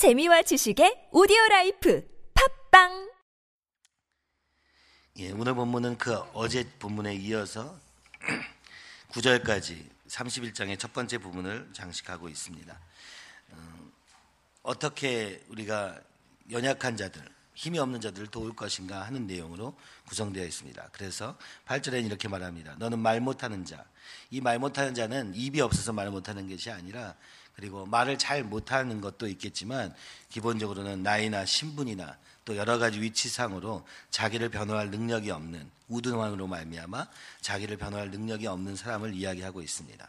재미와 지식의 오디오 라이프 팟빵 예, 오늘 본문은 그 어제 본문에 이어서 9절까지 31장의 첫 번째 부분을 장식하고 있습니다. 어떻게 우리가 연약한 자들, 힘이 없는 자들을 도울 것인가 하는 내용으로 구성되어 있습니다. 그래서 8절에는 이렇게 말합니다. 너는 말 못하는 자. 이 말 못하는 자는 입이 없어서 말 못하는 것이 아니라 그리고 말을 잘 못하는 것도 있겠지만 기본적으로는 나이나 신분이나 또 여러 가지 위치상으로 자기를 변호할 능력이 없는 우둔왕으로 말미암아 자기를 변호할 능력이 없는 사람을 이야기하고 있습니다.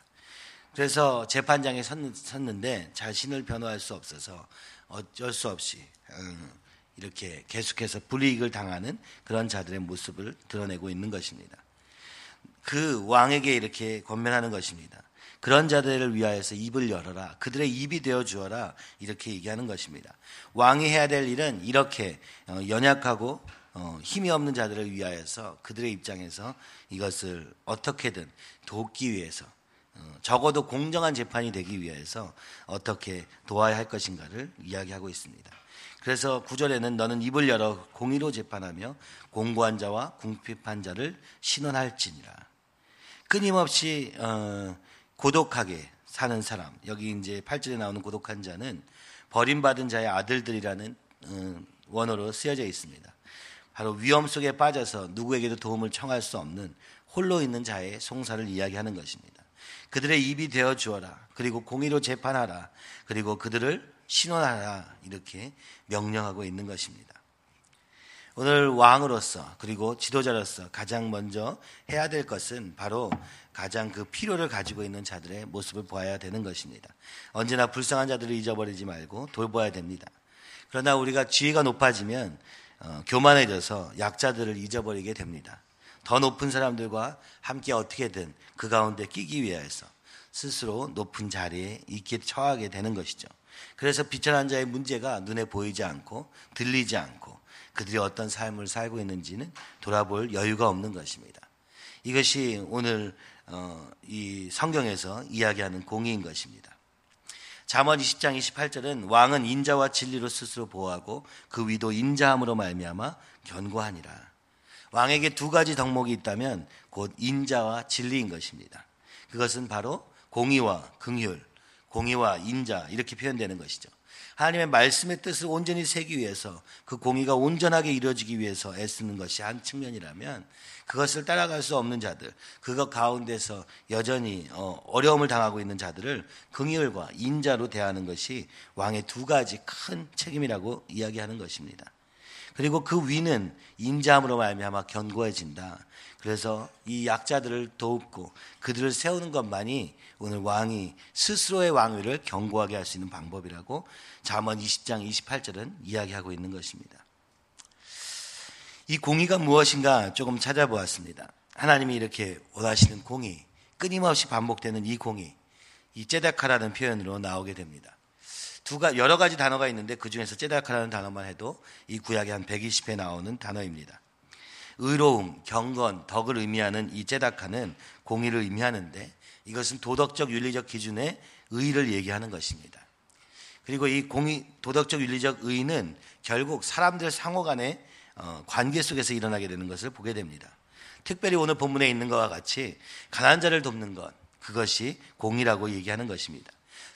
그래서 재판장에 섰는데 자신을 변호할 수 없어서 어쩔 수 없이 음, 이렇게 계속해서 불이익을 당하는 그런 자들의 모습을 드러내고 있는 것입니다. 그 왕에게 이렇게 권면하는 것입니다. 그런 자들을 위하여서 입을 열어라. 그들의 입이 되어 주어라. 이렇게 얘기하는 것입니다. 왕이 해야 될 일은 이렇게 어, 연약하고 어, 힘이 없는 자들을 위하여서 그들의 입장에서 이것을 어떻게든 돕기 위해서 어, 적어도 공정한 재판이 되기 위해서 어떻게 도와야 할 것인가를 이야기하고 있습니다. 그래서 구절에는 너는 입을 열어 공의로 재판하며 공고한 자와 궁핍한 자를 신원할지니라. 끊임없이 어, 고독하게 사는 사람 여기 이제 8절에 나오는 고독한 자는 버림받은 자의 아들들이라는 어, 원어로 쓰여져 있습니다. 바로 위험 속에 빠져서 누구에게도 도움을 청할 수 없는 홀로 있는 자의 송사를 이야기하는 것입니다. 그들의 입이 되어 주어라. 그리고 공의로 재판하라. 그리고 그들을 신원하라. 이렇게 명령하고 있는 것입니다. 오늘 왕으로서 그리고 지도자로서 가장 먼저 해야 될 것은 바로 가장 그 필요를 가지고 있는 자들의 모습을 보아야 되는 것입니다. 언제나 불쌍한 자들을 잊어버리지 말고 돌봐야 됩니다. 그러나 우리가 지위가 높아지면 어, 교만해져서 약자들을 잊어버리게 됩니다. 더 높은 사람들과 함께 어떻게든 그 가운데 끼기 위해서 스스로 높은 자리에 있게 처하게 되는 것이죠. 그래서 비천한 자의 문제가 눈에 보이지 않고 들리지 않고 그들이 어떤 삶을 살고 있는지는 돌아볼 여유가 없는 것입니다. 이것이 오늘 어, 이 성경에서 이야기하는 공의인 것입니다. 잠언 20장 28절은 왕은 인자와 진리로 스스로 보호하고 그 위도 인자함으로 말미암아 견고하니라. 왕에게 두 가지 덕목이 있다면 곧 인자와 진리인 것입니다. 그것은 바로 공의와 긍휼, 공의와 인자 이렇게 표현되는 것이죠. 하나님의 말씀의 뜻을 온전히 세기 위해서 그 공의가 온전하게 이루어지기 위해서 애쓰는 것이 한 측면이라면 그것을 따라갈 수 없는 자들, 그것 가운데서 여전히 어, 어려움을 당하고 있는 자들을 긍휼과 인자로 대하는 것이 왕의 두 가지 큰 책임이라고 이야기하는 것입니다. 그리고 그 위는 인자함으로 말미암아 견고해진다. 그래서 이 약자들을 돕고 그들을 세우는 것만이 오늘 왕이 스스로의 왕위를 견고하게 할 수 있는 방법이라고 잠언 20장 28절은 이야기하고 있는 것입니다. 이 공의가 무엇인가 조금 찾아보았습니다. 하나님이 이렇게 원하시는 공의, 끊임없이 반복되는 이 공의, 이 제다카라는 표현으로 나오게 됩니다. 두가 여러 가지 단어가 있는데 그 중에서 제다카라는 단어만 해도 이 구약에 한 120회 나오는 단어입니다. 의로움, 경건, 덕을 의미하는 이 제다카는 공의를 의미하는데 이것은 도덕적 윤리적 기준의 의를 얘기하는 것입니다. 그리고 이 공의 도덕적 윤리적 의는 결국 사람들 상호 간의 어, 관계 속에서 일어나게 되는 것을 보게 됩니다. 특별히 오늘 본문에 있는 것과 같이 가난 자를 돕는 것 그것이 공의라고 얘기하는 것입니다.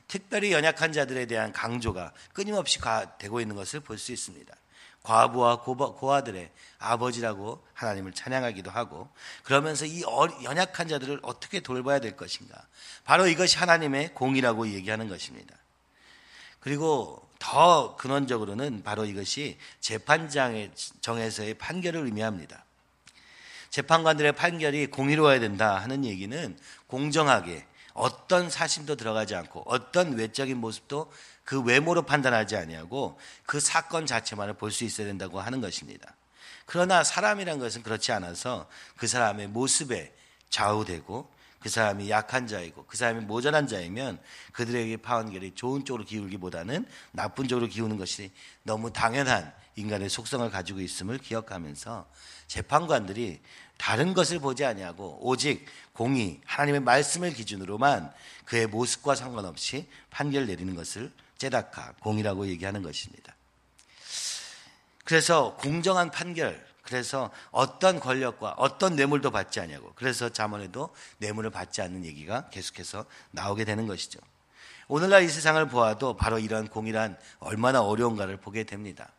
특별히 연약한 자들에 대한 강조가 끊임없이 되고 있는 것을 볼 수 있습니다. 과부와 고아들의 아버지라고 하나님을 찬양하기도 하고 그러면서 이 연약한 자들을 어떻게 돌봐야 될 것인가. 바로 이것이 하나님의 공이라고 얘기하는 것입니다. 그리고 더 근원적으로는 바로 이것이 재판장의 정에서의 판결을 의미합니다. 재판관들의 판결이 공의로워야 된다 하는 얘기는 공정하게 어떤 사심도 들어가지 않고 어떤 외적인 모습도 그 외모로 판단하지 아니하고 그 사건 자체만을 볼 수 있어야 된다고 하는 것입니다. 그러나 사람이란 것은 그렇지 않아서 그 사람의 모습에 좌우되고 그 사람이 약한 자이고 그 사람이 모자란 자이면 그들에게 파원결이 좋은 쪽으로 기울기보다는 나쁜 쪽으로 기우는 것이 너무 당연한 인간의 속성을 가지고 있음을 기억하면서 재판관들이 다른 것을 보지 아니하고 오직 공의 하나님의 말씀을 기준으로만 그의 모습과 상관없이 판결 내리는 것을 제다카 공이라고 얘기하는 것입니다. 그래서 공정한 판결, 그래서 어떤 권력과 어떤 뇌물도 받지 않냐고. 그래서 자문에도 뇌물을 받지 않는 얘기가 계속해서 나오게 되는 것이죠. 오늘날 이 세상을 보아도 바로 이러한 공이란 얼마나 어려운가를 보게 됩니다.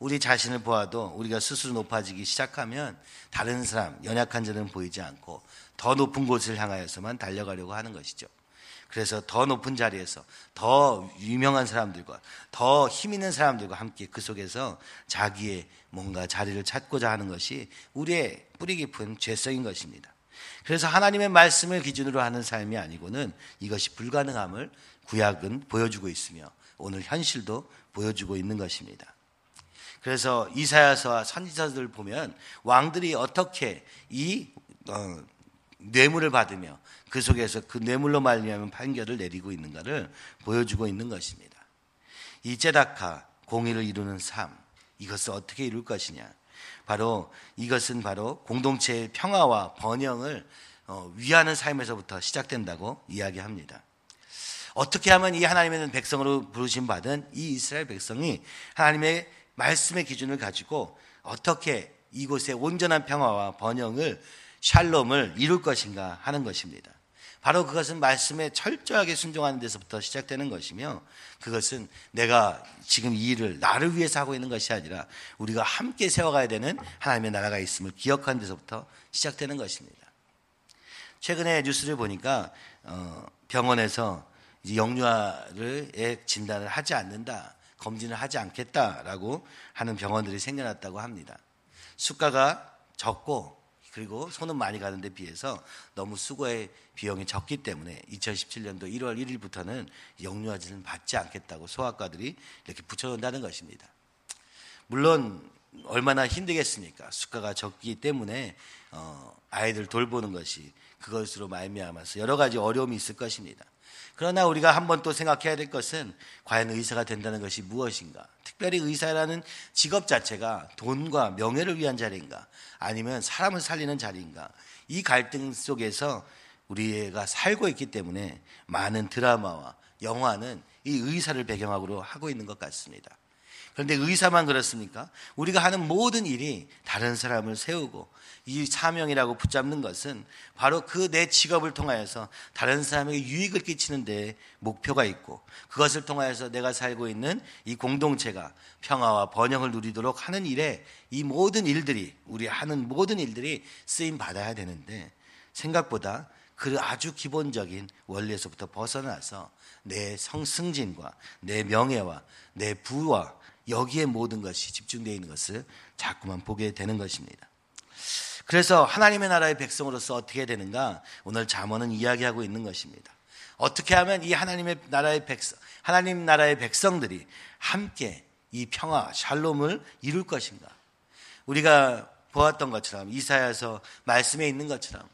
우리 자신을 보아도 우리가 스스로 높아지기 시작하면 다른 사람, 연약한 자는 보이지 않고 더 높은 곳을 향하여서만 달려가려고 하는 것이죠. 그래서 더 높은 자리에서 더 유명한 사람들과 더 힘 있는 사람들과 함께 그 속에서 자기의 뭔가 자리를 찾고자 하는 것이 우리의 뿌리 깊은 죄성인 것입니다. 그래서 하나님의 말씀을 기준으로 하는 삶이 아니고는 이것이 불가능함을 구약은 보여주고 있으며 오늘 현실도 보여주고 있는 것입니다. 그래서 이사야서와 선지자들 보면 왕들이 어떻게 이 어, 뇌물을 받으며 그 속에서 그 뇌물로 말미암은 판결을 내리고 있는가를 보여주고 있는 것입니다. 이 제다카 공의를 이루는 삶 이것을 어떻게 이룰 것이냐? 바로 이것은 바로 공동체의 평화와 번영을 어, 위하는 삶에서부터 시작된다고 이야기합니다. 어떻게 하면 이 하나님의 백성으로 부르심 받은 이 이스라엘 백성이 하나님의 말씀의 기준을 가지고 어떻게 이곳에 온전한 평화와 번영을 샬롬을 이룰 것인가 하는 것입니다. 바로 그것은 말씀에 철저하게 순종하는 데서부터 시작되는 것이며 그것은 내가 지금 이 일을 나를 위해서 하고 있는 것이 아니라 우리가 함께 세워가야 되는 하나님의 나라가 있음을 기억하는 데서부터 시작되는 것입니다. 최근에 뉴스를 보니까 어, 병원에서 영유아를 진단을 하지 않는다. 검진을 하지 않겠다라고 하는 병원들이 생겨났다고 합니다. 수가가 적고 그리고 손은 많이 가는데 비해서 너무 수고의 비용이 적기 때문에 2017년도 1월 1일부터는 영유아진을 받지 않겠다고 소아과들이 이렇게 붙여놓는다는 것입니다. 물론 얼마나 힘들겠습니까? 수가가 적기 때문에 어, 아이들 돌보는 것이 그것으로 말미암아서 여러 가지 어려움이 있을 것입니다. 그러나 우리가 한번 또 생각해야 될 것은 과연 의사가 된다는 것이 무엇인가? 특별히 의사라는 직업 자체가 돈과 명예를 위한 자리인가? 아니면 사람을 살리는 자리인가? 이 갈등 속에서 우리가 살고 있기 때문에 많은 드라마와 영화는 이 의사를 배경으로 하고 있는 것 같습니다. 그런데 의사만 그렇습니까? 우리가 하는 모든 일이 다른 사람을 세우고 이 사명이라고 붙잡는 것은 바로 그 내 직업을 통하여서 다른 사람에게 유익을 끼치는 데 목표가 있고 그것을 통하여서 내가 살고 있는 이 공동체가 평화와 번영을 누리도록 하는 일에 이 모든 일들이 우리 하는 모든 일들이 쓰임 받아야 되는데 생각보다 그 아주 기본적인 원리에서부터 벗어나서 내 성승진과 내 명예와 내 부와 여기에 모든 것이 집중되어 있는 것을 자꾸만 보게 되는 것입니다. 그래서 하나님의 나라의 백성으로서 어떻게 되는가 오늘 잠언은 이야기하고 있는 것입니다. 어떻게 하면 이 하나님의 나라의 백성, 하나님 나라의 백성들이 함께 이 평화, 샬롬을 이룰 것인가? 우리가 보았던 것처럼 이사야서 말씀에 있는 것처럼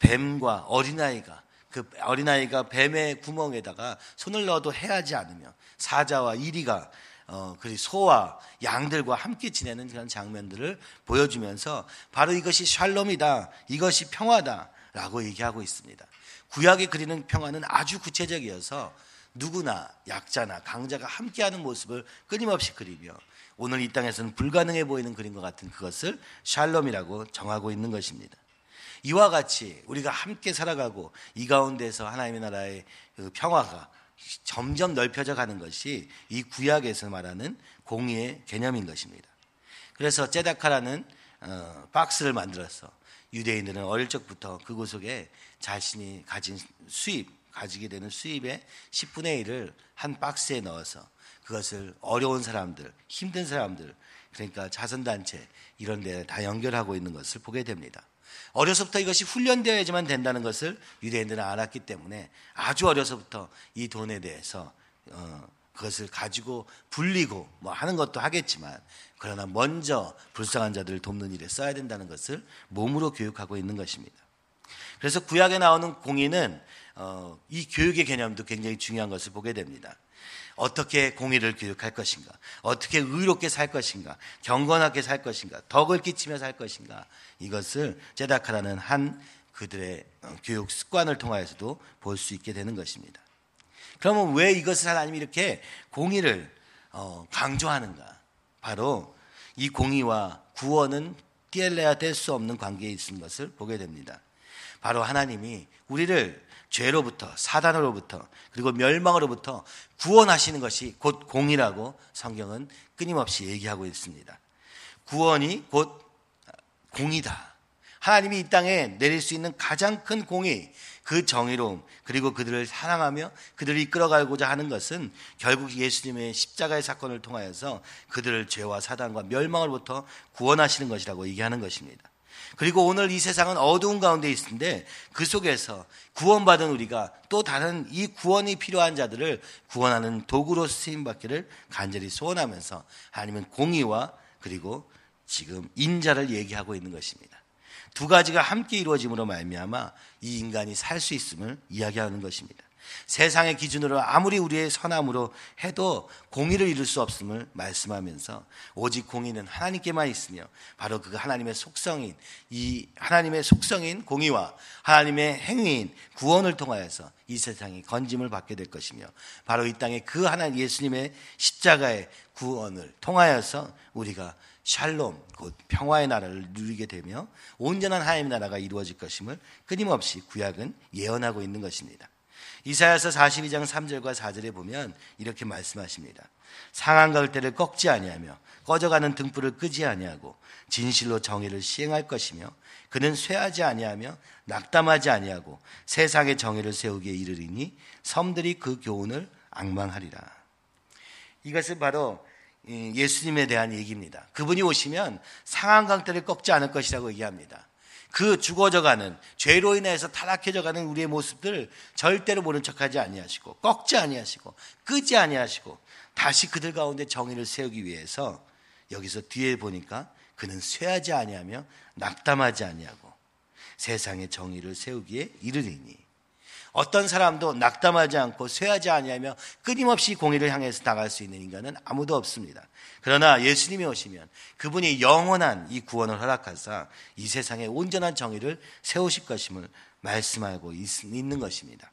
뱀과 어린아이가 그 어린아이가 뱀의 구멍에다가 손을 넣어도 해하지 않으며 사자와 이리가 어, 그 소와 양들과 함께 지내는 그런 장면들을 보여주면서 바로 이것이 샬롬이다, 이것이 평화다 라고 얘기하고 있습니다. 구약에 그리는 평화는 아주 구체적이어서 누구나 약자나 강자가 함께하는 모습을 끊임없이 그리며 오늘 이 땅에서는 불가능해 보이는 그림과 같은 그것을 샬롬이라고 정하고 있는 것입니다. 이와 같이 우리가 함께 살아가고 이 가운데서 하나님의 나라의 그 평화가 점점 넓혀져 가는 것이 이 구약에서 말하는 공의의 개념인 것입니다. 그래서 제다카라는 어, 박스를 만들어서 유대인들은 어릴 적부터 그곳 속에 자신이 가진 수입, 가지게 되는 수입의 10분의 1을 한 박스에 넣어서 그것을 어려운 사람들, 힘든 사람들, 그러니까 자선단체 이런 데 다 연결하고 있는 것을 보게 됩니다. 어려서부터 이것이 훈련되어야지만 된다는 것을 유대인들은 알았기 때문에 아주 어려서부터 이 돈에 대해서 어, 그것을 가지고 불리고 뭐 하는 것도 하겠지만 그러나 먼저 불쌍한 자들을 돕는 일에 써야 된다는 것을 몸으로 교육하고 있는 것입니다. 그래서 구약에 나오는 공의는 어, 이 교육의 개념도 굉장히 중요한 것을 보게 됩니다. 어떻게 공의를 교육할 것인가, 어떻게 의롭게 살 것인가, 경건하게 살 것인가, 덕을 끼치며 살 것인가, 이것을 제다카라는 한 그들의 어, 교육 습관을 통하여서도 볼 수 있게 되는 것입니다. 그러면 왜 이것을 하나님이 이렇게 공의를 어, 강조하는가? 바로 이 공의와 구원은 떼려야 될수 없는 관계에 있는 것을 보게 됩니다. 바로 하나님이 우리를 죄로부터 사단으로부터 그리고 멸망으로부터 구원하시는 것이 곧 공이라고 성경은 끊임없이 얘기하고 있습니다. 구원이 곧 공이다. 하나님이 이 땅에 내릴 수 있는 가장 큰 공의, 그 정의로움, 그리고 그들을 사랑하며 그들을 이끌어가고자 하는 것은 결국 예수님의 십자가의 사건을 통하여서 그들을 죄와 사단과 멸망으로부터 구원하시는 것이라고 얘기하는 것입니다. 그리고 오늘 이 세상은 어두운 가운데 있는데 그 속에서 구원받은 우리가 또 다른 이 구원이 필요한 자들을 구원하는 도구로 쓰임 받기를 간절히 소원하면서 하나님은 공의와 그리고 지금 인자를 얘기하고 있는 것입니다. 두 가지가 함께 이루어짐으로 말미암아 이 인간이 살 수 있음을 이야기하는 것입니다. 세상의 기준으로 아무리 우리의 선함으로 해도 공의를 이룰 수 없음을 말씀하면서 오직 공의는 하나님께만 있으며 바로 그 하나님의 속성인 이 하나님의 속성인 공의와 하나님의 행위인 구원을 통하여서 이 세상이 건짐을 받게 될 것이며 바로 이 땅에 그 하나님 예수님의 십자가의 구원을 통하여서 우리가 샬롬 곧 평화의 나라를 누리게 되며 온전한 하나님의 나라가 이루어질 것임을 끊임없이 구약은 예언하고 있는 것입니다. 이사야서 42장 3절과 4절에 보면 이렇게 말씀하십니다. 상한 갈대를 꺾지 아니하며 꺼져가는 등불을 끄지 아니하고 진실로 정의를 시행할 것이며 그는 쇠하지 아니하며 낙담하지 아니하고 세상의 정의를 세우기에 이르리니 섬들이 그 교훈을 악망하리라. 이것은 바로 예수님에 대한 얘기입니다. 그분이 오시면 상한 강대를 꺾지 않을 것이라고 얘기합니다. 그 죽어져가는 죄로 인해서 타락해져가는 우리의 모습들 절대로 모른 척하지 아니하시고 꺾지 아니하시고 끄지 아니하시고 다시 그들 가운데 정의를 세우기 위해서 여기서 뒤에 보니까 그는 쇠하지 아니하며 낙담하지 아니하고 세상의 정의를 세우기에 이르리니 어떤 사람도 낙담하지 않고 쇠하지 아니하며 끊임없이 공의를 향해서 나갈 수 있는 인간은 아무도 없습니다. 그러나 예수님이 오시면 그분이 영원한 이 구원을 허락하사 이 세상에 온전한 정의를 세우실 것임을 말씀하고 있는 것입니다.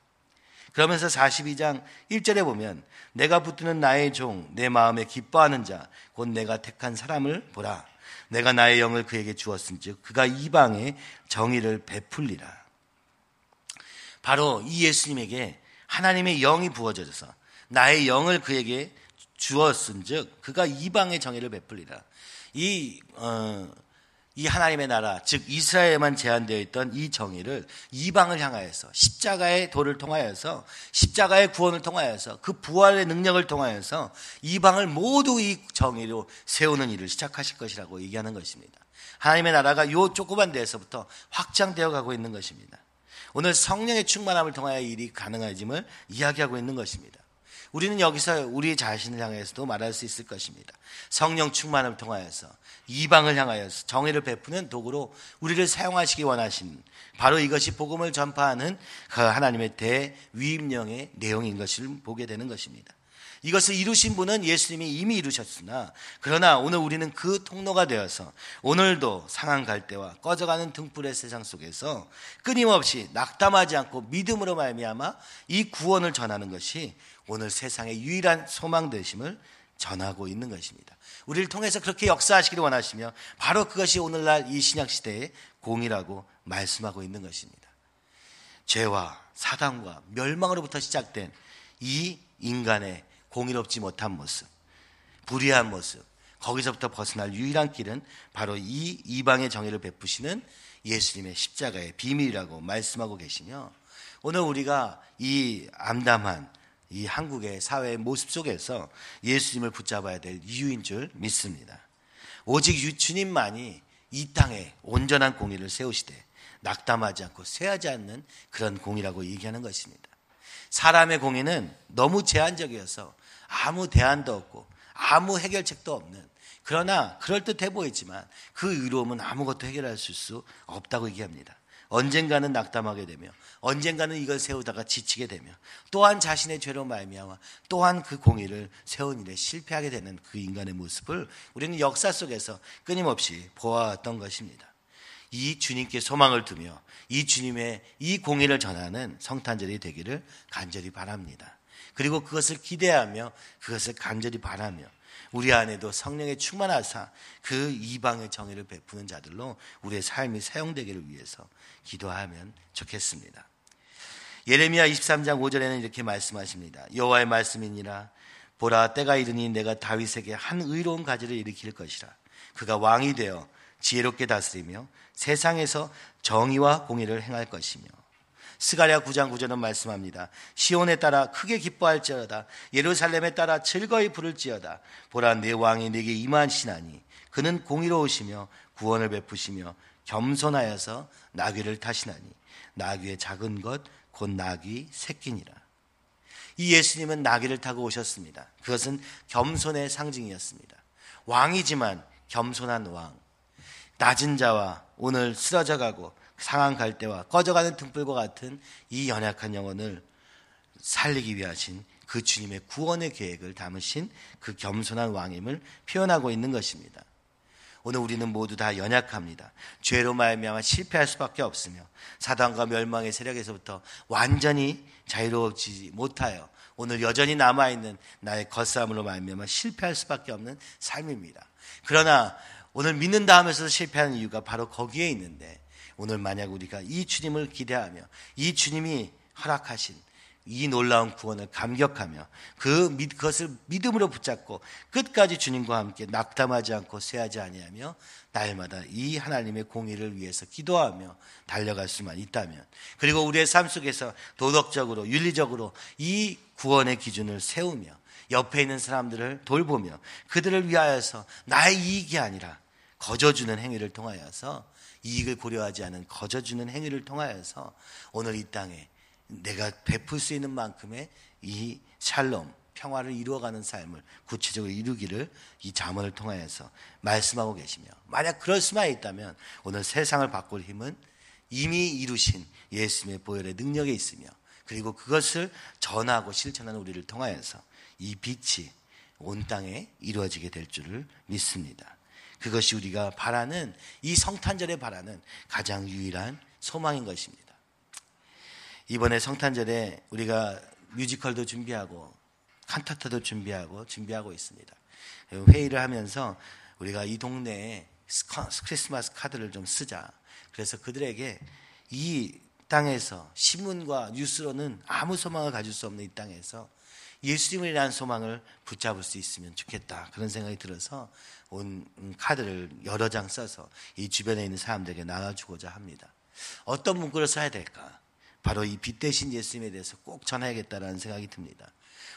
그러면서 42장 1절에 보면 내가 붙드는 나의 종, 내 마음에 기뻐하는 자, 곧 내가 택한 사람을 보라. 내가 나의 영을 그에게 주었은즉 그가 이방에 정의를 베풀리라. 바로 이 예수님에게 하나님의 영이 부어져서 나의 영을 그에게 주었은즉 그가 이방의 정의를 베풀리라. 이 어, 이 하나님의 나라, 즉 이스라엘에만 제한되어 있던 이 정의를 이방을 향하여서 십자가의 도를 통하여서 십자가의 구원을 통하여서 그 부활의 능력을 통하여서 이방을 모두 이 정의로 세우는 일을 시작하실 것이라고 얘기하는 것입니다. 하나님의 나라가 요 조그만 데에서부터 확장되어 가고 있는 것입니다. 오늘 성령의 충만함을 통하여 일이 가능해짐을 이야기하고 있는 것입니다. 우리는 여기서 우리 자신을 향해서도 말할 수 있을 것입니다. 성령 충만을 통하여서 이방을 향하여서 정의를 베푸는 도구로 우리를 사용하시기 원하신 바로 이것이 복음을 전파하는 그 하나님의 대위임령의 내용인 것을 보게 되는 것입니다. 이것을 이루신 분은 예수님이 이미 이루셨으나 그러나 오늘 우리는 그 통로가 되어서 오늘도 상한 갈대와 꺼져가는 등불의 세상 속에서 끊임없이 낙담하지 않고 믿음으로 말미암아 이 구원을 전하는 것이 오늘 세상의 유일한 소망 되심을 전하고 있는 것입니다. 우리를 통해서 그렇게 역사하시기를 원하시며 바로 그것이 오늘날 이 신약 시대의 공이라고 말씀하고 있는 것입니다. 죄와 사단과 멸망으로부터 시작된 이 인간의 공의롭지 못한 모습, 불의한 모습, 거기서부터 벗어날 유일한 길은 바로 이 이방의 정의를 베푸시는 예수님의 십자가의 비밀이라고 말씀하고 계시며 오늘 우리가 이 암담한 이 한국의 사회의 모습 속에서 예수님을 붙잡아야 될 이유인 줄 믿습니다. 오직 주님만이 이 땅에 온전한 공의를 세우시되 낙담하지 않고 쇠하지 않는 그런 공의라고 얘기하는 것입니다. 사람의 공의는 너무 제한적이어서 아무 대안도 없고 아무 해결책도 없는 그러나 그럴듯해 보이지만 그 의로움은 아무것도 해결할 수 없다고 얘기합니다. 언젠가는 낙담하게 되며 언젠가는 이걸 세우다가 지치게 되며 또한 자신의 죄로 말미암아 또한 그 공의를 세운 일에 실패하게 되는 그 인간의 모습을 우리는 역사 속에서 끊임없이 보아왔던 것입니다. 이 주님께 소망을 두며 이 주님의 이 공의를 전하는 성탄절이 되기를 간절히 바랍니다. 그리고 그것을 기대하며 그것을 간절히 바라며 우리 안에도 성령의 충만하사 그 이방의 정의를 베푸는 자들로 우리의 삶이 사용되기를 위해서 기도하면 좋겠습니다. 예레미야 23장 5절에는 이렇게 말씀하십니다. 여호와의 말씀이니라 보라 때가 이르니 내가 다윗에게 한 의로운 가지를 일으킬 것이라 그가 왕이 되어 지혜롭게 다스리며 세상에서 정의와 공의를 행할 것이며 스가랴 9장 9절은 말씀합니다. 시온에 따라 크게 기뻐할지어다 예루살렘에 따라 즐거이 부를지어다 보라 내 왕이 내게 임하시나니 그는 공의로우시며 구원을 베푸시며 겸손하여서 나귀를 타시나니 나귀의 작은 것 곧 나귀 새끼니라. 이 예수님은 나귀를 타고 오셨습니다. 그것은 겸손의 상징이었습니다. 왕이지만 겸손한 왕. 낮은 자와 오늘 쓰러져 가고 상한 갈대와 꺼져가는 등불과 같은 이 연약한 영혼을 살리기 위하신 그 주님의 구원의 계획을 담으신 그 겸손한 왕임을 표현하고 있는 것입니다. 오늘 우리는 모두 다 연약합니다. 죄로 말미암아 실패할 수밖에 없으며 사단과 멸망의 세력에서부터 완전히 자유로워지지 못하여 오늘 여전히 남아 있는 나의 겉싸움으로 말미암아 실패할 수밖에 없는 삶입니다. 그러나 오늘 믿는다 하면서 실패하는 이유가 바로 거기에 있는데 오늘 만약 우리가 이 주님을 기대하며 이 주님이 허락하신 이 놀라운 구원을 감격하며 그 그것을 믿음으로 붙잡고 끝까지 주님과 함께 낙담하지 않고 쇠하지 아니하며 날마다 이 하나님의 공의를 위해서 기도하며 달려갈 수만 있다면 그리고 우리의 삶 속에서 도덕적으로 윤리적으로 이 구원의 기준을 세우며 옆에 있는 사람들을 돌보며 그들을 위하여서 나의 이익이 아니라 거저주는 행위를 통하여서 이익을 고려하지 않은 거저주는 행위를 통하여서 오늘 이 땅에 내가 베풀 수 있는 만큼의 이 샬롬 평화를 이루어가는 삶을 구체적으로 이루기를 이 자문을 통하여서 말씀하고 계시며 만약 그럴 수만 있다면 오늘 세상을 바꿀 힘은 이미 이루신 예수님의 보혈의 능력에 있으며 그리고 그것을 전하고 실천하는 우리를 통하여서 이 빛이 온 땅에 이루어지게 될 줄을 믿습니다. 그것이 우리가 바라는 이 성탄절에 바라는 가장 유일한 소망인 것입니다. 이번에 성탄절에 우리가 뮤지컬도 준비하고 칸타타도 준비하고 준비하고 있습니다. 회의를 하면서 우리가 이 동네에 크리스마스 카드를 좀 쓰자. 그래서 그들에게 이 땅에서 신문과 뉴스로는 아무 소망을 가질 수 없는 이 땅에서 예수님이라는 소망을 붙잡을 수 있으면 좋겠다. 그런 생각이 들어서 온 카드를 여러 장 써서 이 주변에 있는 사람들에게 나눠주고자 합니다. 어떤 문구를 써야 될까? 바로 이 빛 대신 예수님에 대해서 꼭 전해야겠다라는 생각이 듭니다.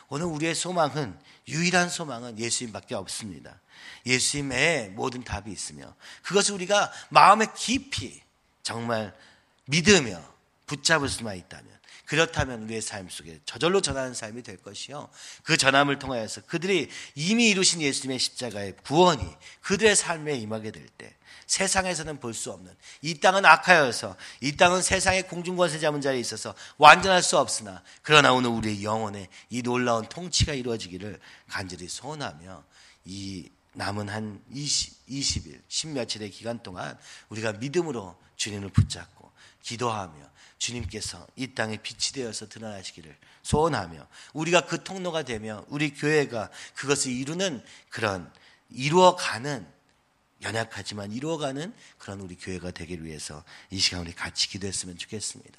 오늘 우리의 소망은 유일한 소망은 예수님밖에 없습니다. 예수님의 모든 답이 있으며 그것을 우리가 마음에 깊이 정말 믿으며 붙잡을 수만 있다면 그렇다면 우리의 삶 속에 저절로 전하는 삶이 될 것이요. 그 전함을 통하여서 그들이 이미 이루신 예수님의 십자가의 구원이 그들의 삶에 임하게 될 때 세상에서는 볼 수 없는 이 땅은 악하여서 이 땅은 세상의 공중권세 잡은 자리에 있어서 완전할 수 없으나 그러나 오늘 우리의 영혼에 이 놀라운 통치가 이루어지기를 간절히 소원하며 이 남은 한 20, 20일, 10며칠의 기간 동안 우리가 믿음으로 주님을 붙잡고 기도하며 주님께서 이 땅에 빛이 되어서 드러나시기를 소원하며 우리가 그 통로가 되며 우리 교회가 그것을 이루는 그런 이루어가는 연약하지만 이루어가는 그런 우리 교회가 되기 위해서 이 시간 우리 같이 기도했으면 좋겠습니다.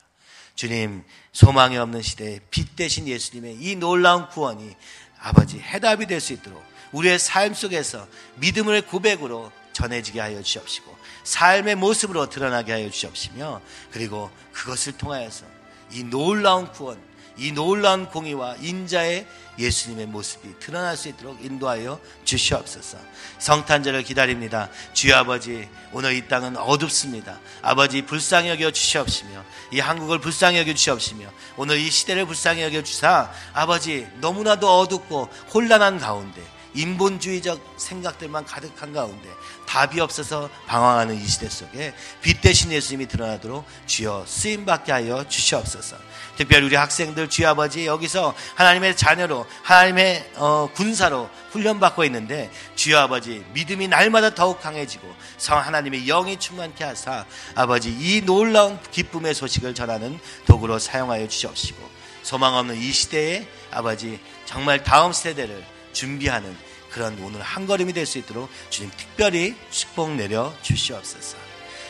주님 소망이 없는 시대에 빛 대신 예수님의 이 놀라운 구원이 아버지 해답이 될 수 있도록 우리의 삶 속에서 믿음을 고백으로 전해지게 하여 주시옵시고 삶의 모습으로 드러나게 하여 주시옵시며 그리고 그것을 통하여서 이 놀라운 구원, 이 놀라운 공의와 인자의 예수님의 모습이 드러날 수 있도록 인도하여 주시옵소서. 성탄절을 기다립니다. 주여 아버지, 오늘 이 땅은 어둡습니다. 아버지 불쌍히 여겨 주시옵시며 이 한국을 불쌍히 여겨 주시옵시며 오늘 이 시대를 불쌍히 여겨 주사 아버지 너무나도 어둡고 혼란한 가운데 인본주의적 생각들만 가득한 가운데 답이 없어서 방황하는 이 시대 속에 빛 대신 예수님이 드러나도록 주여 쓰임 받게 하여 주시옵소서. 특별히 우리 학생들 주여 아버지 여기서 하나님의 자녀로 하나님의 어, 군사로 훈련받고 있는데 주여 아버지 믿음이 날마다 더욱 강해지고 성 하나님의 영이 충만케 하사 아버지 이 놀라운 기쁨의 소식을 전하는 도구로 사용하여 주시옵시고 소망 없는 이 시대에 아버지 정말 다음 세대를 준비하는 그런 오늘 한 걸음이 될 수 있도록 주님 특별히 축복 내려 주시옵소서.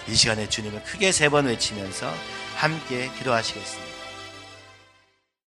이 시간에 주님을 크게 세 번 외치면서 함께 기도하시겠습니다.